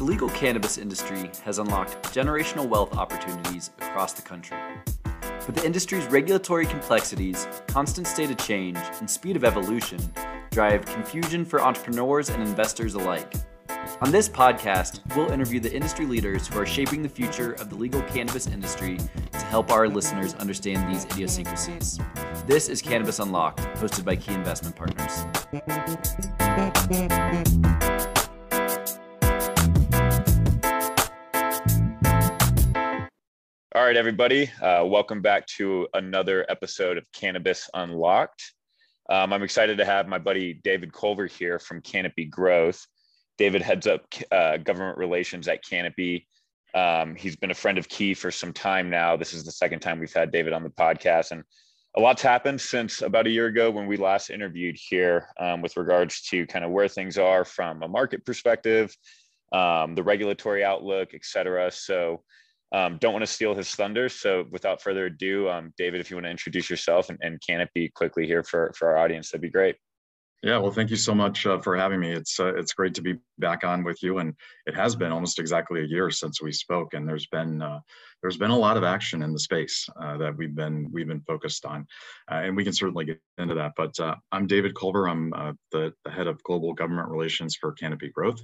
The legal cannabis industry has unlocked generational wealth opportunities across the country. But the industry's regulatory complexities, constant state of change, and speed of evolution drive confusion for entrepreneurs and investors alike. On this podcast, we'll interview the industry leaders who are shaping the future of the legal cannabis industry to help our listeners understand these idiosyncrasies. This is Cannabis Unlocked, hosted by Key Investment Partners. Right, everybody, uh, welcome back to another episode of Cannabis Unlocked. Um, I'm excited to have my buddy David Culver here from Canopy Growth. David heads up uh, government relations at Canopy. Um, he's been a friend of Key for some time now. This is the second time we've had David on the podcast, and a lot's happened since about a year ago when we last interviewed here um, with regards to kind of where things are from a market perspective, um, the regulatory outlook, et cetera. So um, don't want to steal his thunder. So without further ado, um, David, if you want to introduce yourself and, and Canopy quickly here for, for our audience, that'd be great. Yeah, well, thank you so much uh, for having me. It's uh, it's great to be back on with you, and it has been almost exactly a year since we spoke, and there's been uh, there's been a lot of action in the space uh, that we've been we've been focused on, uh, and we can certainly get into that. But uh, I'm David Culver. I'm the, the head of global government relations for Canopy Growth,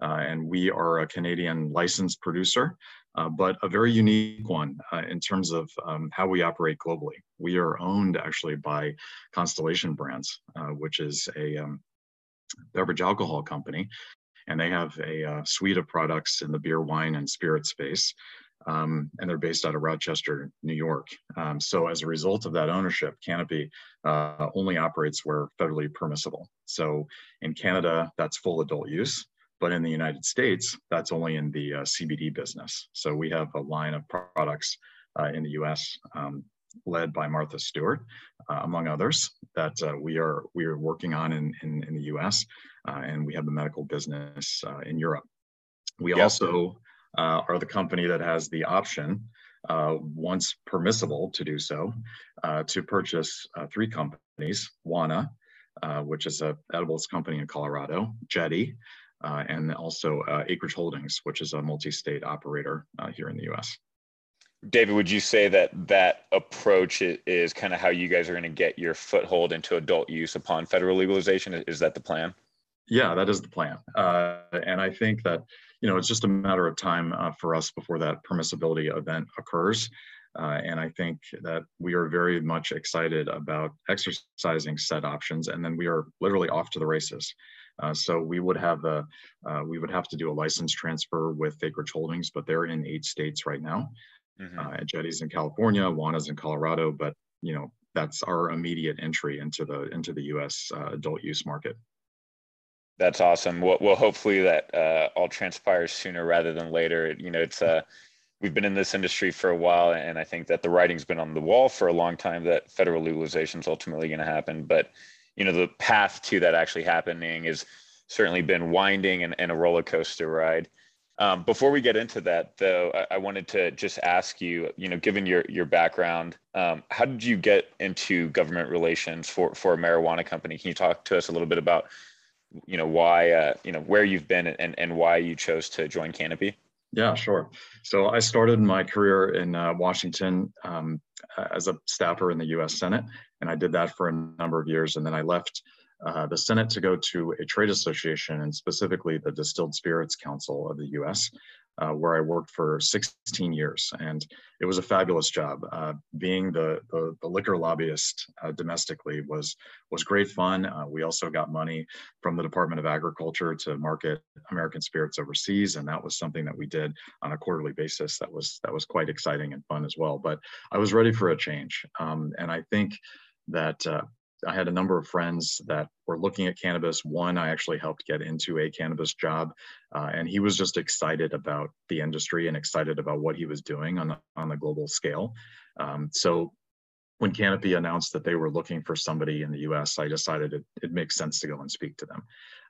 and we are a Canadian licensed producer uh, but a very unique one uh, in terms of um, how we operate globally. We are owned actually by Constellation Brands, uh, which is a um, beverage alcohol company, and they have a uh, suite of products in the beer, wine, and spirit space. Um, and they're based out of Rochester, New York. Um, so as a result of that ownership, Canopy uh, only operates where federally permissible. So in Canada, that's full adult use. But in the United States, that's only in the uh, CBD business. So we have a line of products uh, in the US um, led by Martha Stewart, uh, among others, that uh, we are we are working on in, in, in the US. Uh, and we have the medical business uh, in Europe. We yep. also are the company that has the option once permissible to do so, to purchase three companies, Wana, uh, which is a edibles company in Colorado, Jetty, uh, and also uh, Acreage Holdings, which is a multi-state operator uh, here in the U.S. David, would you say that that approach is kind of how you guys are going to get your foothold into adult use upon federal legalization? Is that the plan? Yeah, that is the plan, uh, and I think that you know it's just a matter of time uh, for us before that permissibility event occurs. Uh, and I think that we are very much excited about exercising said options, and then we are literally off to the races. Uh, so we would have a uh, we would have to do a license transfer with Acreage Holdings, but they're in eight states right now. Mm-hmm. Uh, Jetty's in California, Wana's in Colorado, but you know that's our immediate entry into the into the U.S. Uh, adult use market. That's awesome. Well, well hopefully that uh, all transpires sooner rather than later. You know, it's uh, we've been in this industry for a while, and I think that the writing's been on the wall for a long time that federal legalization is ultimately going to happen, but you know the path to that actually happening has certainly been winding and, and a roller coaster ride. Um, before we get into that, though, I, I, wanted to just ask you, you know, given your your background, um, how did you get into government relations for for a marijuana company? Can you talk to us a little bit about, you know, why, uh, you know, where you've been and and why you chose to join Canopy? Yeah, sure. So I started my career in uh, Washington um, as a staffer in the U.S. Senate, and I did that for a number of years. And then I left uh, the Senate to go to a trade association, and specifically the Distilled Spirits Council of the U.S uh, where I worked for 16 years. And it was a fabulous job. Uh, being the, the, the, liquor lobbyist uh, domestically was, was great fun. Uh, we also got money from the Department of Agriculture to market American spirits overseas. And that was something that we did on a quarterly basis. That was, that was quite exciting and fun as well. But I was ready for a change. Um, and I think that uh, I had a number of friends that were looking at cannabis. One, I actually helped get into a cannabis job, uh, and he was just excited about the industry and excited about what he was doing on the, on the global scale. Um, so when Canopy announced that they were looking for somebody in the US, I decided it, it makes sense to go and speak to them.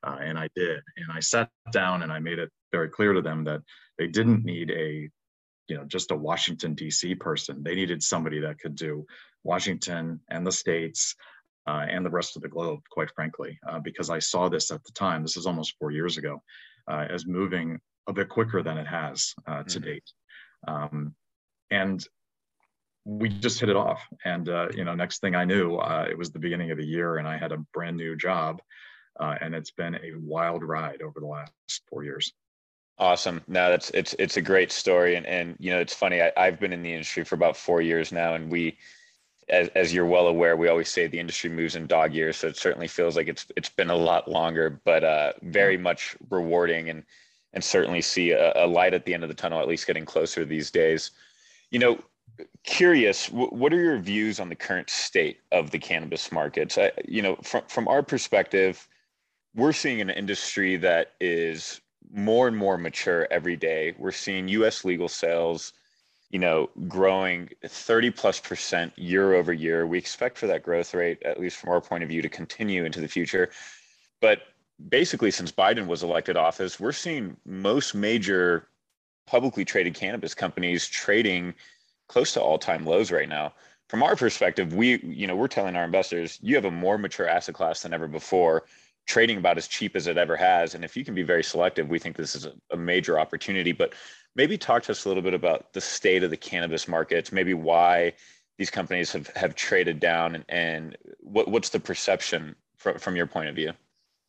Uh, and I did. And I sat down and I made it very clear to them that they didn't need a you know just a washington d.c person they needed somebody that could do washington and the states uh, and the rest of the globe, quite frankly, uh, because I saw this at the time. This is almost four years ago, uh, as moving a bit quicker than it has uh, to mm-hmm. date. Um, and we just hit it off. And, uh, you know, next thing I knew, uh, it was the beginning of the year and I had a brand new job. Uh, and it's been a wild ride over the last four years. Awesome. No, that's it's it's a great story, and and you know it's funny. I, I've been in the industry for about four years now, and we, as as you're well aware, we always say the industry moves in dog years. So it certainly feels like it's it's been a lot longer, but uh, very much rewarding, and and certainly see a, a light at the end of the tunnel, at least getting closer these days. You know, curious what are your views on the current state of the cannabis markets I, you know from from our perspective we're seeing an industry that is more and more mature every day we're seeing us legal sales you know growing 30 plus percent year over year. We expect for that growth rate at least from our point of view to continue into the future. But basically since biden was elected office we're seeing most major publicly traded cannabis companies trading close to all-time lows right now. From our perspective, we, you know, we're telling our investors, you have a more mature asset class than ever before, trading about as cheap as it ever has. And if you can be very selective, we think this is a, a major opportunity. But maybe talk to us a little bit about the state of the cannabis markets, maybe why these companies have, have traded down and, and what, what's the perception from, from your point of view?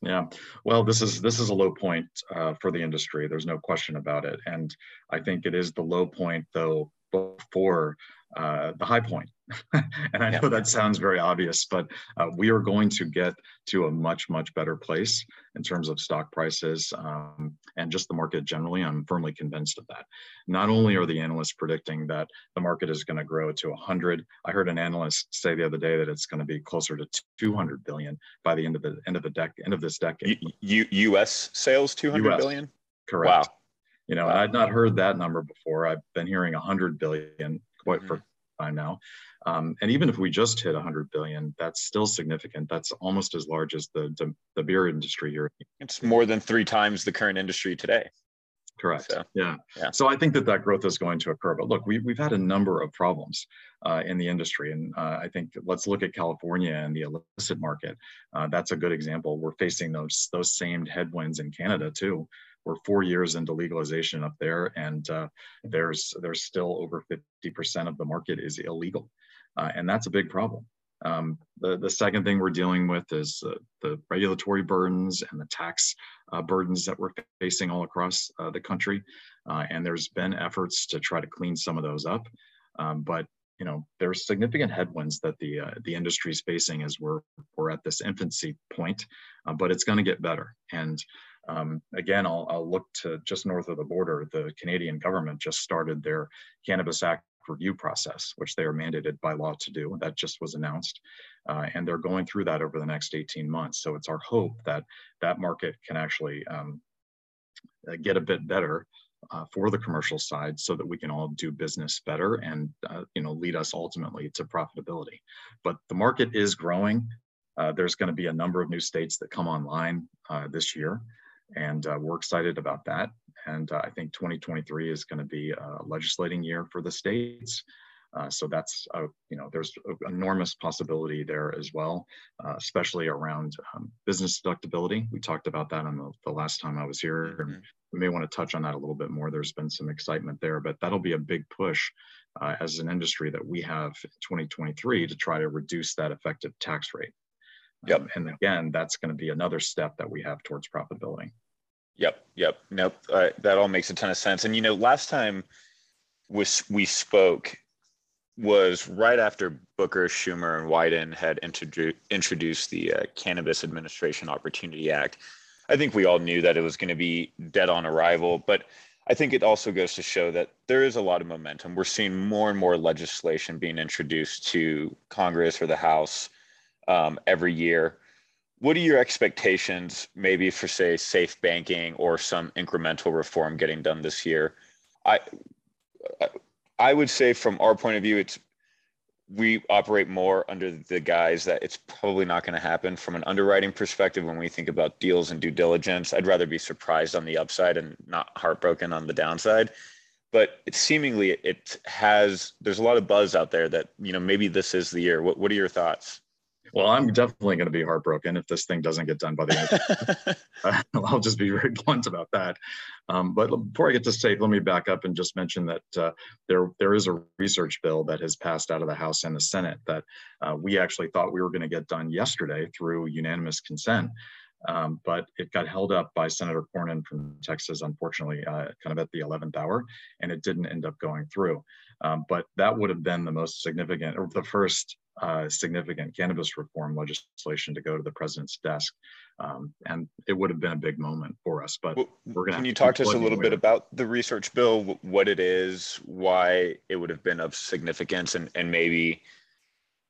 Yeah, well, this is this is a low point uh, for the industry. There's no question about it, and I think it is the low point, though, before uh, the high point. and I know that sounds very obvious, but uh, we are going to get to a much, much better place in terms of stock prices um, and just the market generally. I'm firmly convinced of that. Not only are the analysts predicting that the market is going to grow to 100, I heard an analyst say the other day that it's going to be closer to 200 billion by the end of the end of the deck end of this decade. U- U- U.S. sales 200 US, billion. Correct. Wow. You know, I'd not heard that number before. I've been hearing 100 billion quite mm-hmm. for time now. Um, and even if we just hit 100 billion, that's still significant. That's almost as large as the, the, the beer industry here. It's more than three times the current industry today. Correct. So, yeah. yeah. So I think that that growth is going to occur. But look, we, we've had a number of problems uh, in the industry. And uh, I think let's look at California and the illicit market. Uh, that's a good example. We're facing those, those same headwinds in Canada too we're four years into legalization up there, and uh, there's there's still over 50% of the market is illegal, uh, and that's a big problem. Um, the, the second thing we're dealing with is uh, the regulatory burdens and the tax uh, burdens that we're facing all across uh, the country. Uh, and there's been efforts to try to clean some of those up. Um, but you know, there's significant headwinds that the uh, the industry is facing as we're we're at this infancy point, uh, but it's going to get better. And um, again, I'll, I'll look to just north of the border. The Canadian government just started their Cannabis Act review process, which they are mandated by law to do. That just was announced. Uh, and they're going through that over the next 18 months. So it's our hope that that market can actually um, uh, get a bit better uh, for the commercial side so that we can all do business better and uh, you know lead us ultimately to profitability but the market is growing uh, there's going to be a number of new states that come online uh, this year and uh, we're excited about that. And uh, I think 2023 is going to be a legislating year for the states. Uh, so that's, a, you know, there's enormous possibility there as well, uh, especially around um, business deductibility. We talked about that on the, the last time I was here. Mm-hmm. We may want to touch on that a little bit more. There's been some excitement there, but that'll be a big push uh, as an industry that we have in 2023 to try to reduce that effective tax rate. Yep. Um, and again, that's going to be another step that we have towards profitability. Yep. Yep. Nope. Uh, that all makes a ton of sense. And you know, last time was we spoke was right after Booker, Schumer, and Wyden had introdu- introduced the uh, Cannabis Administration Opportunity Act. I think we all knew that it was going to be dead on arrival, but I think it also goes to show that there is a lot of momentum. We're seeing more and more legislation being introduced to Congress or the House um, every year. What are your expectations, maybe for say safe banking or some incremental reform getting done this year? I I would say from our point of view, it's we operate more under the guise that it's probably not going to happen. From an underwriting perspective when we think about deals and due diligence i'd rather be surprised on the upside and not heartbroken on the downside. But it seemingly it has there's a lot of buzz out there that you know maybe this is the year. What, what are your thoughts well, I'm definitely going to be heartbroken if this thing doesn't get done by the end. uh, I'll just be very blunt about that. Um, but before I get to state, let me back up and just mention that uh, there there is a research bill that has passed out of the House and the Senate that uh, we actually thought we were going to get done yesterday through unanimous consent. Um, but it got held up by Senator Cornyn from Texas, unfortunately, uh, kind of at the 11th hour, and it didn't end up going through. Um, but that would have been the most significant, or the first uh, significant cannabis reform legislation to go to the president's desk, um, and it would have been a big moment for us. But well, we're going. Can you talk to us a little bit about the research bill, what it is, why it would have been of significance, and and maybe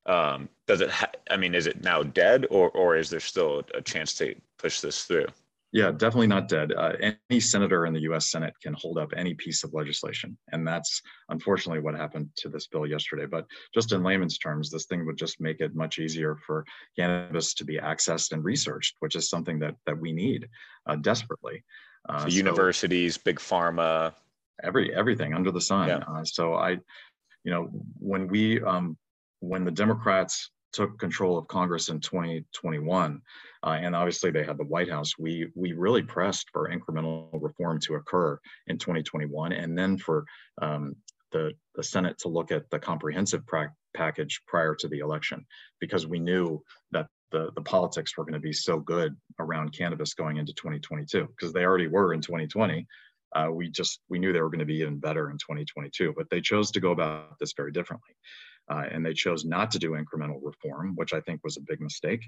um, does it? Ha- I mean, is it now dead, or or is there still a chance to push this through? Yeah, definitely not dead. Uh, any senator in the U.S. Senate can hold up any piece of legislation, and that's unfortunately what happened to this bill yesterday. But just in layman's terms, this thing would just make it much easier for cannabis to be accessed and researched, which is something that that we need uh, desperately. Uh, so universities, big pharma, every everything under the sun. Yeah. Uh, so I, you know, when we um, when the Democrats took control of Congress in 2021, uh, and obviously they had the White House, we we really pressed for incremental reform to occur in 2021, and then for um, the the Senate to look at the comprehensive package prior to the election, because we knew that the the politics were going to be so good around cannabis going into 2022, because they already were in 2020. Uh, we just we knew they were going to be even better in 2022, but they chose to go about this very differently uh, and they chose not to do incremental reform, which I think was a big mistake.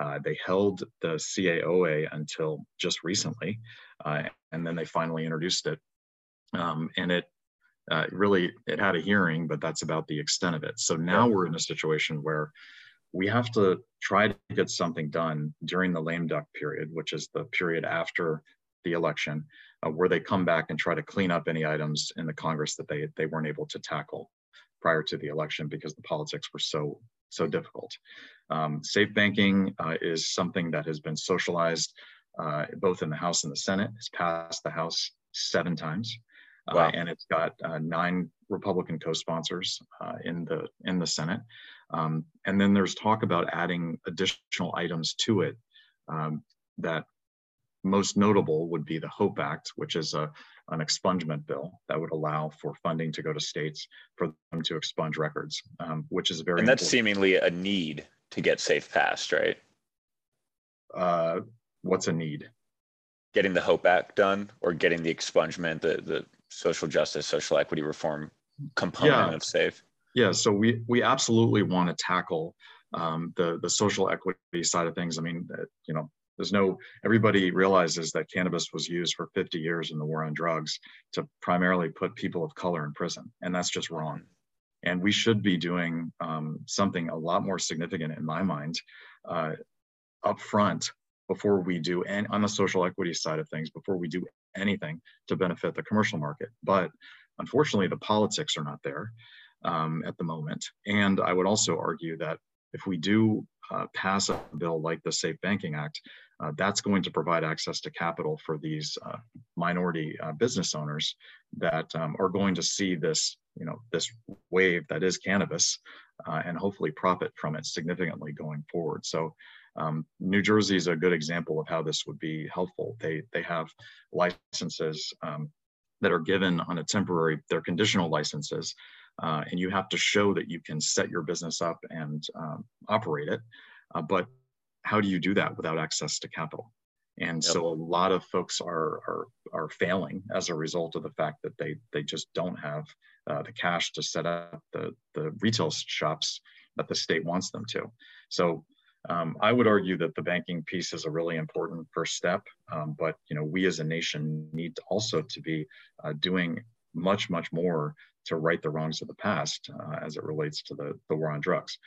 Uh, they held the CAOA until just recently, uh, and then they finally introduced it. Um, and it uh, really it had a hearing, but that's about the extent of it. So now we're in a situation where we have to try to get something done during the lame duck period, which is the period after the election, uh, where they come back and try to clean up any items in the Congress that they they weren't able to tackle prior to the election because the politics were so so difficult. Um, safe banking uh, is something that has been socialized uh, both in the House and the Senate. It's passed the House seven times, uh, wow. and it's got uh, nine Republican co-sponsors uh, in the in the Senate. Um, and then there's talk about adding additional items to it um, that most notable would be the HOPE Act, which is a, an expungement bill that would allow for funding to go to states for them to expunge records, um, which is very. And that's important. seemingly a need to get safe passed, right? Uh, what's a need? Getting the HOPE Act done, or getting the expungement, the the social justice, social equity reform component yeah. of safe. Yeah, so we we absolutely want to tackle um, the the social equity side of things. I mean, uh, you know, there's no, everybody realizes that cannabis was used for 50 years in the war on drugs to primarily put people of color in prison. And that's just wrong. And we should be doing um, something a lot more significant in my mind uh, up front before we do, and on the social equity side of things, before we do anything to benefit the commercial market. But unfortunately, the politics are not there um, at the moment. And I would also argue that if we do uh, pass a bill like the Safe Banking Act, uh, that's going to provide access to capital for these uh, minority uh, business owners that um, are going to see this, you know, this wave that is cannabis, uh, and hopefully profit from it significantly going forward. So. Um, New Jersey is a good example of how this would be helpful. They they have licenses um, that are given on a temporary, they're conditional licenses, uh, and you have to show that you can set your business up and um, operate it. Uh, but how do you do that without access to capital? And yep. so a lot of folks are, are are failing as a result of the fact that they they just don't have uh, the cash to set up the the retail shops that the state wants them to. So um, I would argue that the banking piece is a really important first step, um, but you know we as a nation need to also to be uh, doing much much more to right the wrongs of the past uh, as it relates to the the war on drugs.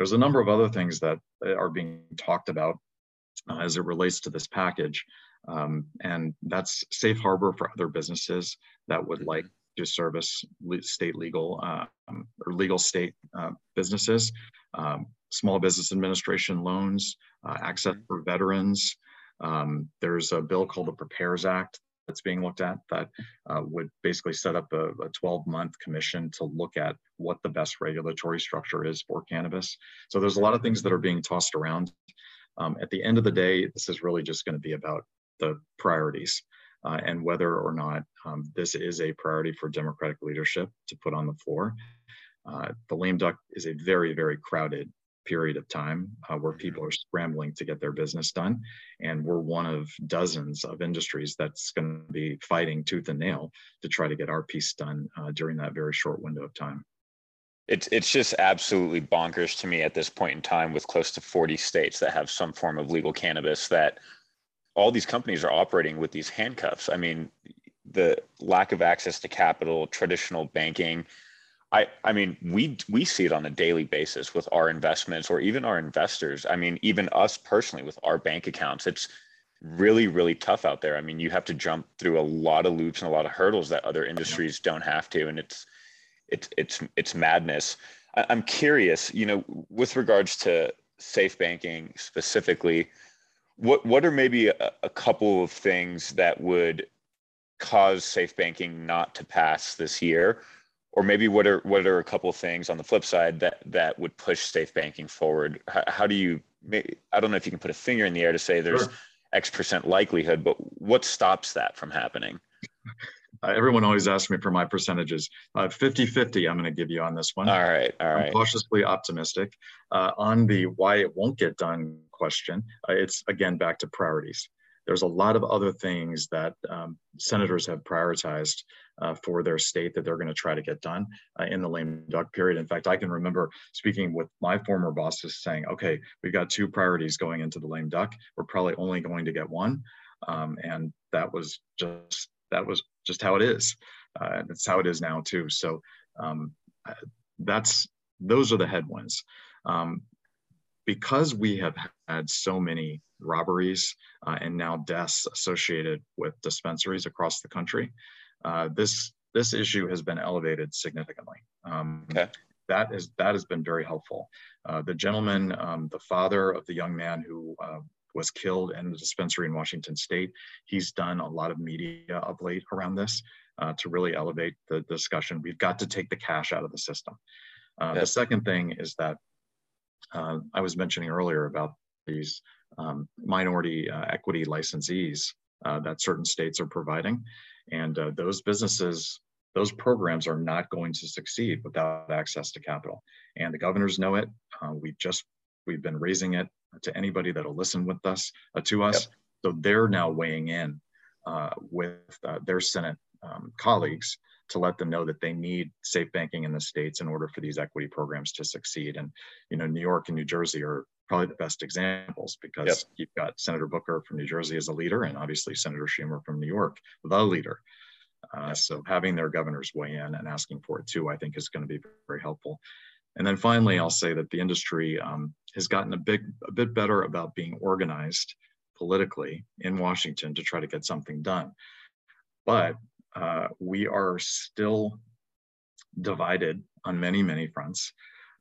There's a number of other things that are being talked about uh, as it relates to this package. Um, and that's safe harbor for other businesses that would like mm-hmm. to service state legal um, or legal state uh, businesses, um, small business administration loans, uh, access mm-hmm. for veterans. Um, there's a bill called the Prepares Act that's being looked at that uh, would basically set up a, a 12 month commission to look at what the best regulatory structure is for cannabis. So there's a lot of things that are being tossed around. Um, at the end of the day, this is really just going to be about the priorities uh, and whether or not um, this is a priority for Democratic leadership to put on the floor. Uh, the lame duck is a very, very crowded period of time uh, where mm-hmm. people are scrambling to get their business done. And we're one of dozens of industries that's going to be fighting tooth and nail to try to get our piece done uh, during that very short window of time. It's, it's just absolutely bonkers to me at this point in time with close to 40 states that have some form of legal cannabis that all these companies are operating with these handcuffs. I mean, the lack of access to capital, traditional banking, I, I mean, we we see it on a daily basis with our investments or even our investors. I mean, even us personally with our bank accounts. It's really, really tough out there. I mean, you have to jump through a lot of loops and a lot of hurdles that other industries don't have to, and it's it's it's it's madness. I, I'm curious, you know, with regards to safe banking specifically, what what are maybe a, a couple of things that would cause safe banking not to pass this year? Or maybe what are what are a couple things on the flip side that that would push safe banking forward? How, how, do you i don't know if you can put a finger in the air to say there's sure. x percent likelihood but what stops that from happening? Uh, everyone always asks me for my percentages. Uh, 50 50 i'm going to give you on this one. All right all right. I'm cautiously optimistic uh, on the why it won't get done question. Uh, it's again back to priorities there's a lot of other things that um, senators have prioritized uh, for their state that they're going to try to get done uh, in the lame duck period. In fact, I can remember speaking with my former bosses saying, okay, we've got two priorities going into the lame duck. We're probably only going to get one. Um, and that was just, that was just how it is. Uh, that's how it is now too. So um, that's, those are the headwinds. Um, because we have had so many robberies uh, and now deaths associated with dispensaries across the country, uh, this this issue has been elevated significantly. Um, okay. That is that has been very helpful. Uh, the gentleman, um, the father of the young man who uh, was killed in the dispensary in Washington State, he's done a lot of media of late around this uh, to really elevate the discussion. We've got to take the cash out of the system. Uh, the second thing is that uh, I was mentioning earlier about these um, minority uh, equity licensees uh, that certain states are providing. And uh, those businesses, those programs are not going to succeed without access to capital. And the governors know it. Uh, we just, we've been raising it to anybody that'll listen with us, uh, to us. Yep. So they're now weighing in with their Senate um, colleagues to let them know that they need safe banking in the states in order for these equity programs to succeed. And you know, New York and New Jersey are probably the best examples because yep. you've got Senator Booker from New Jersey as a leader, and obviously Senator Schumer from New York, the leader. Uh, so having their governors weigh in and asking for it too, I think is going to be very helpful. And then finally, I'll say that the industry um, has gotten a big, a bit better about being organized politically in Washington to try to get something done. But uh, we are still divided on many, many fronts.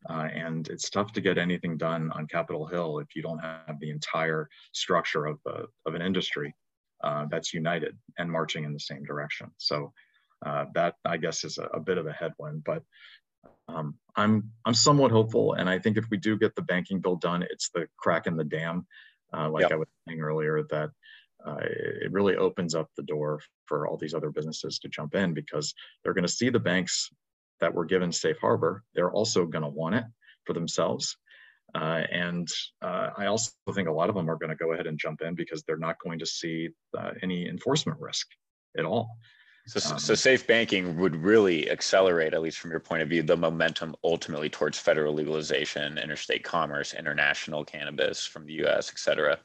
Uh, and it's tough to get anything done on Capitol Hill if you don't have the entire structure of, uh, of an industry uh, that's united and marching in the same direction. So uh, that, I guess, is a, a, bit of a headwind. But um, I'm, I'm somewhat hopeful. And I think if we do get the banking bill done, it's the crack in the dam, uh, like yep. I was saying earlier, that uh, it really opens up the door for all these other businesses to jump in because they're going to see the banks that were given safe harbor. They're also going to want it for themselves. Uh, and uh, I also think a lot of them are going to go ahead and jump in because they're not going to see uh, any enforcement risk at all. So, um, so safe banking would really accelerate, at least from your point of view, the momentum ultimately towards federal legalization, interstate commerce, international cannabis from the U.S., et cetera.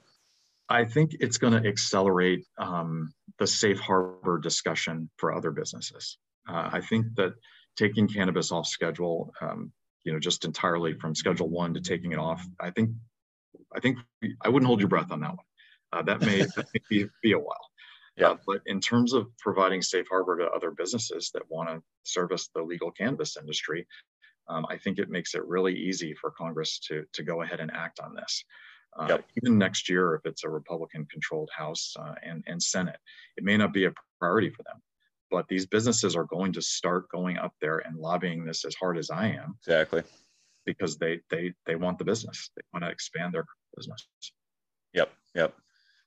I think it's going to accelerate um, the safe harbor discussion for other businesses. Uh, I think that taking cannabis off schedule, um, you know, just entirely from Schedule One to taking it off, I think, I think I wouldn't hold your breath on that one. Uh, that may, that may be, be, a while. Yeah. Uh, but in terms of providing safe harbor to other businesses that want to service the legal cannabis industry, um, I think it makes it really easy for Congress to to go ahead and act on this. Uh, yep. Even next year, if it's a Republican-controlled House uh, and and Senate, it may not be a priority for them. But these businesses are going to start going up there and lobbying this as hard as I am. Exactly. Because they they they want the business. They want to expand their business. Yep. Yep.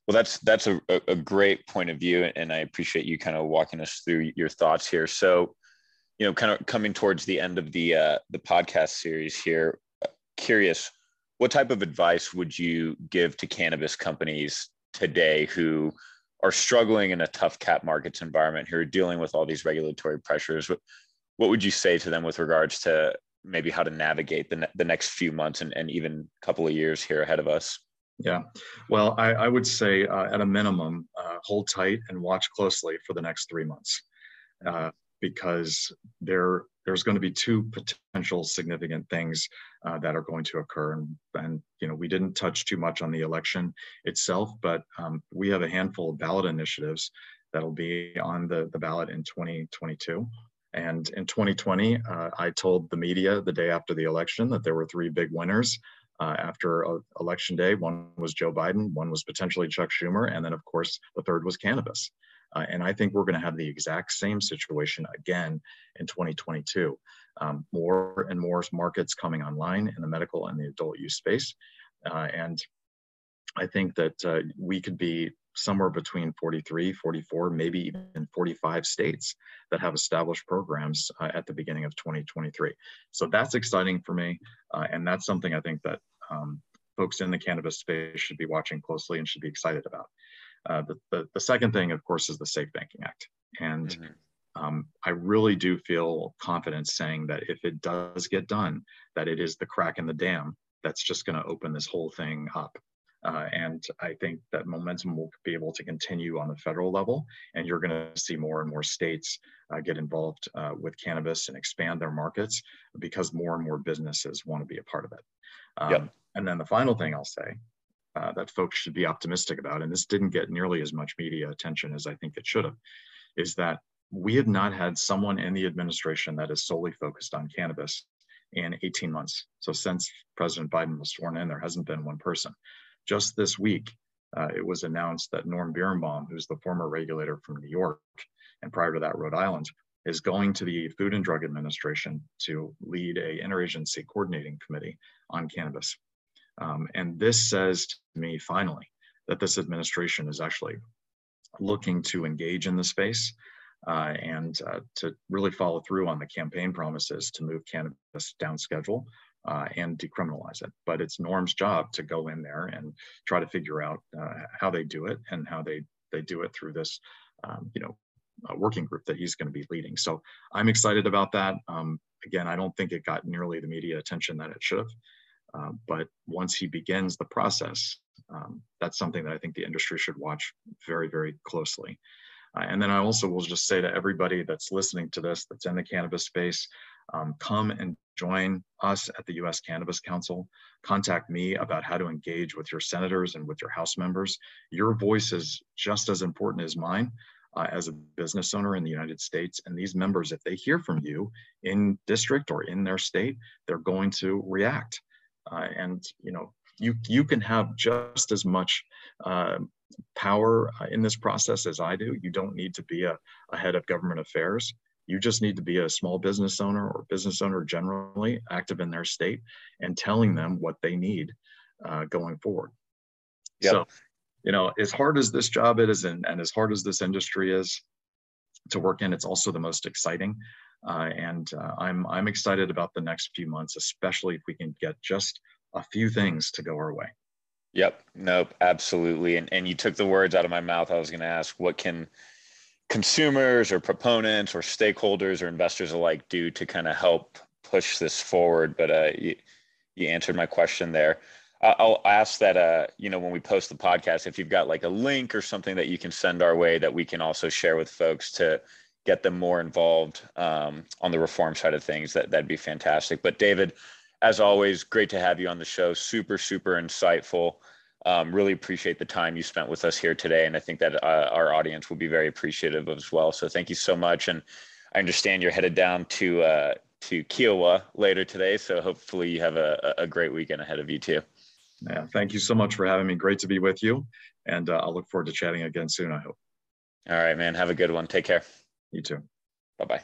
Well, that's that's a, a great point of view, and I appreciate you kind of walking us through your thoughts here. So, you know, kind of coming towards the end of the uh, the podcast series here, curious, what type of advice would you give to cannabis companies today who are struggling in a tough cap markets environment, who are dealing with all these regulatory pressures? What, would you say to them with regards to maybe how to navigate the, ne- the next few months and, and even a couple of years here ahead of us? Yeah, well, I, I would say uh, at a minimum, uh, hold tight and watch closely for the next three months, uh, because there there's going to be two potential significant things uh, that are going to occur. And, and you know, we didn't touch too much on the election itself, but um, we have a handful of ballot initiatives that'll be on the, the ballot in 2022. And in 2020, uh, I told the media the day after the election that there were three big winners uh, after uh, election day. One was Joe Biden, one was potentially Chuck Schumer, and then, of course, the third was cannabis. Uh, and I think we're going to have the exact same situation again in 2022. Um, more and more markets coming online in the medical and the adult use space. Uh, and I think that uh, we could be somewhere between 43, 44, maybe even 45 states that have established programs uh, at the beginning of 2023. So that's exciting for me. Uh, and that's something I think that um, folks in the cannabis space should be watching closely and should be excited about. Uh, the, the, the, second thing, of course, is the Safe Banking Act. And mm-hmm. um, I really do feel confident saying that if it does get done, that it is the crack in the dam that's just going to open this whole thing up. Uh, and I think that momentum will be able to continue on the federal level, and you're going to see more and more states uh, get involved uh, with cannabis and expand their markets because more and more businesses want to be a part of it. Um, yep. And then the final thing I'll say uh, that folks should be optimistic about, and this didn't get nearly as much media attention as I think it should have, is that we have not had someone in the administration that is solely focused on cannabis in 18 months. So since President Biden was sworn in, there hasn't been one person. Just this week, uh, it was announced that Norm Birenbaum, who's the former regulator from New York, and prior to that, Rhode Island, is going to the Food and Drug Administration to lead a interagency coordinating committee on cannabis. Um, and this says to me, finally, that this administration is actually looking to engage in the space uh, and uh, to really follow through on the campaign promises to move cannabis down schedule uh, and decriminalize it. But it's Norm's job to go in there and try to figure out uh, how they do it and how they they do it through this, um, you know, working group that he's going to be leading. So I'm excited about that. Um, again, I don't think it got nearly the media attention that it should have. Uh, but once he begins the process, um, that's something that I think the industry should watch very, very closely. Uh, and then I also will just say to everybody that's listening to this, that's in the cannabis space, um, come and join us at the US Cannabis Council. Contact me about how to engage with your senators and with your House members. Your voice is just as important as mine. Uh, as a business owner in the United States. And these members, if they hear from you in district or in their state, they're going to react. Uh, and you know, you you can have just as much uh, power uh, in this process as I do. You don't need to be a, a head of government affairs. You just need to be a small business owner or business owner generally active in their state and telling them what they need uh, going forward. Yep. So, you know, as hard as this job is and, and as hard as this industry is to work in, it's also the most exciting. Uh, and uh, I'm, I'm excited about the next few months, especially if we can get just a few things to go our way. Yep. Nope. Absolutely. And, and you took the words out of my mouth. I was going to ask, what can consumers or proponents or stakeholders or investors alike do to kind of help push this forward? But uh, you, you answered my question there. I'll ask that uh, you know when we post the podcast, if you've got like a link or something that you can send our way that we can also share with folks to get them more involved um, on the reform side of things, that that'd be fantastic. But David, as always, great to have you on the show. Super, super insightful. Um, really appreciate the time you spent with us here today. And I think that uh, our audience will be very appreciative as well. So thank you so much. And I understand you're headed down to, uh, to Kiawah later today. So hopefully you have a, a great weekend ahead of you too. Yeah, thank you so much for having me. Great to be with you. And uh, I'll look forward to chatting again soon, I hope. All right, man. Have a good one. Take care. You too. Bye bye.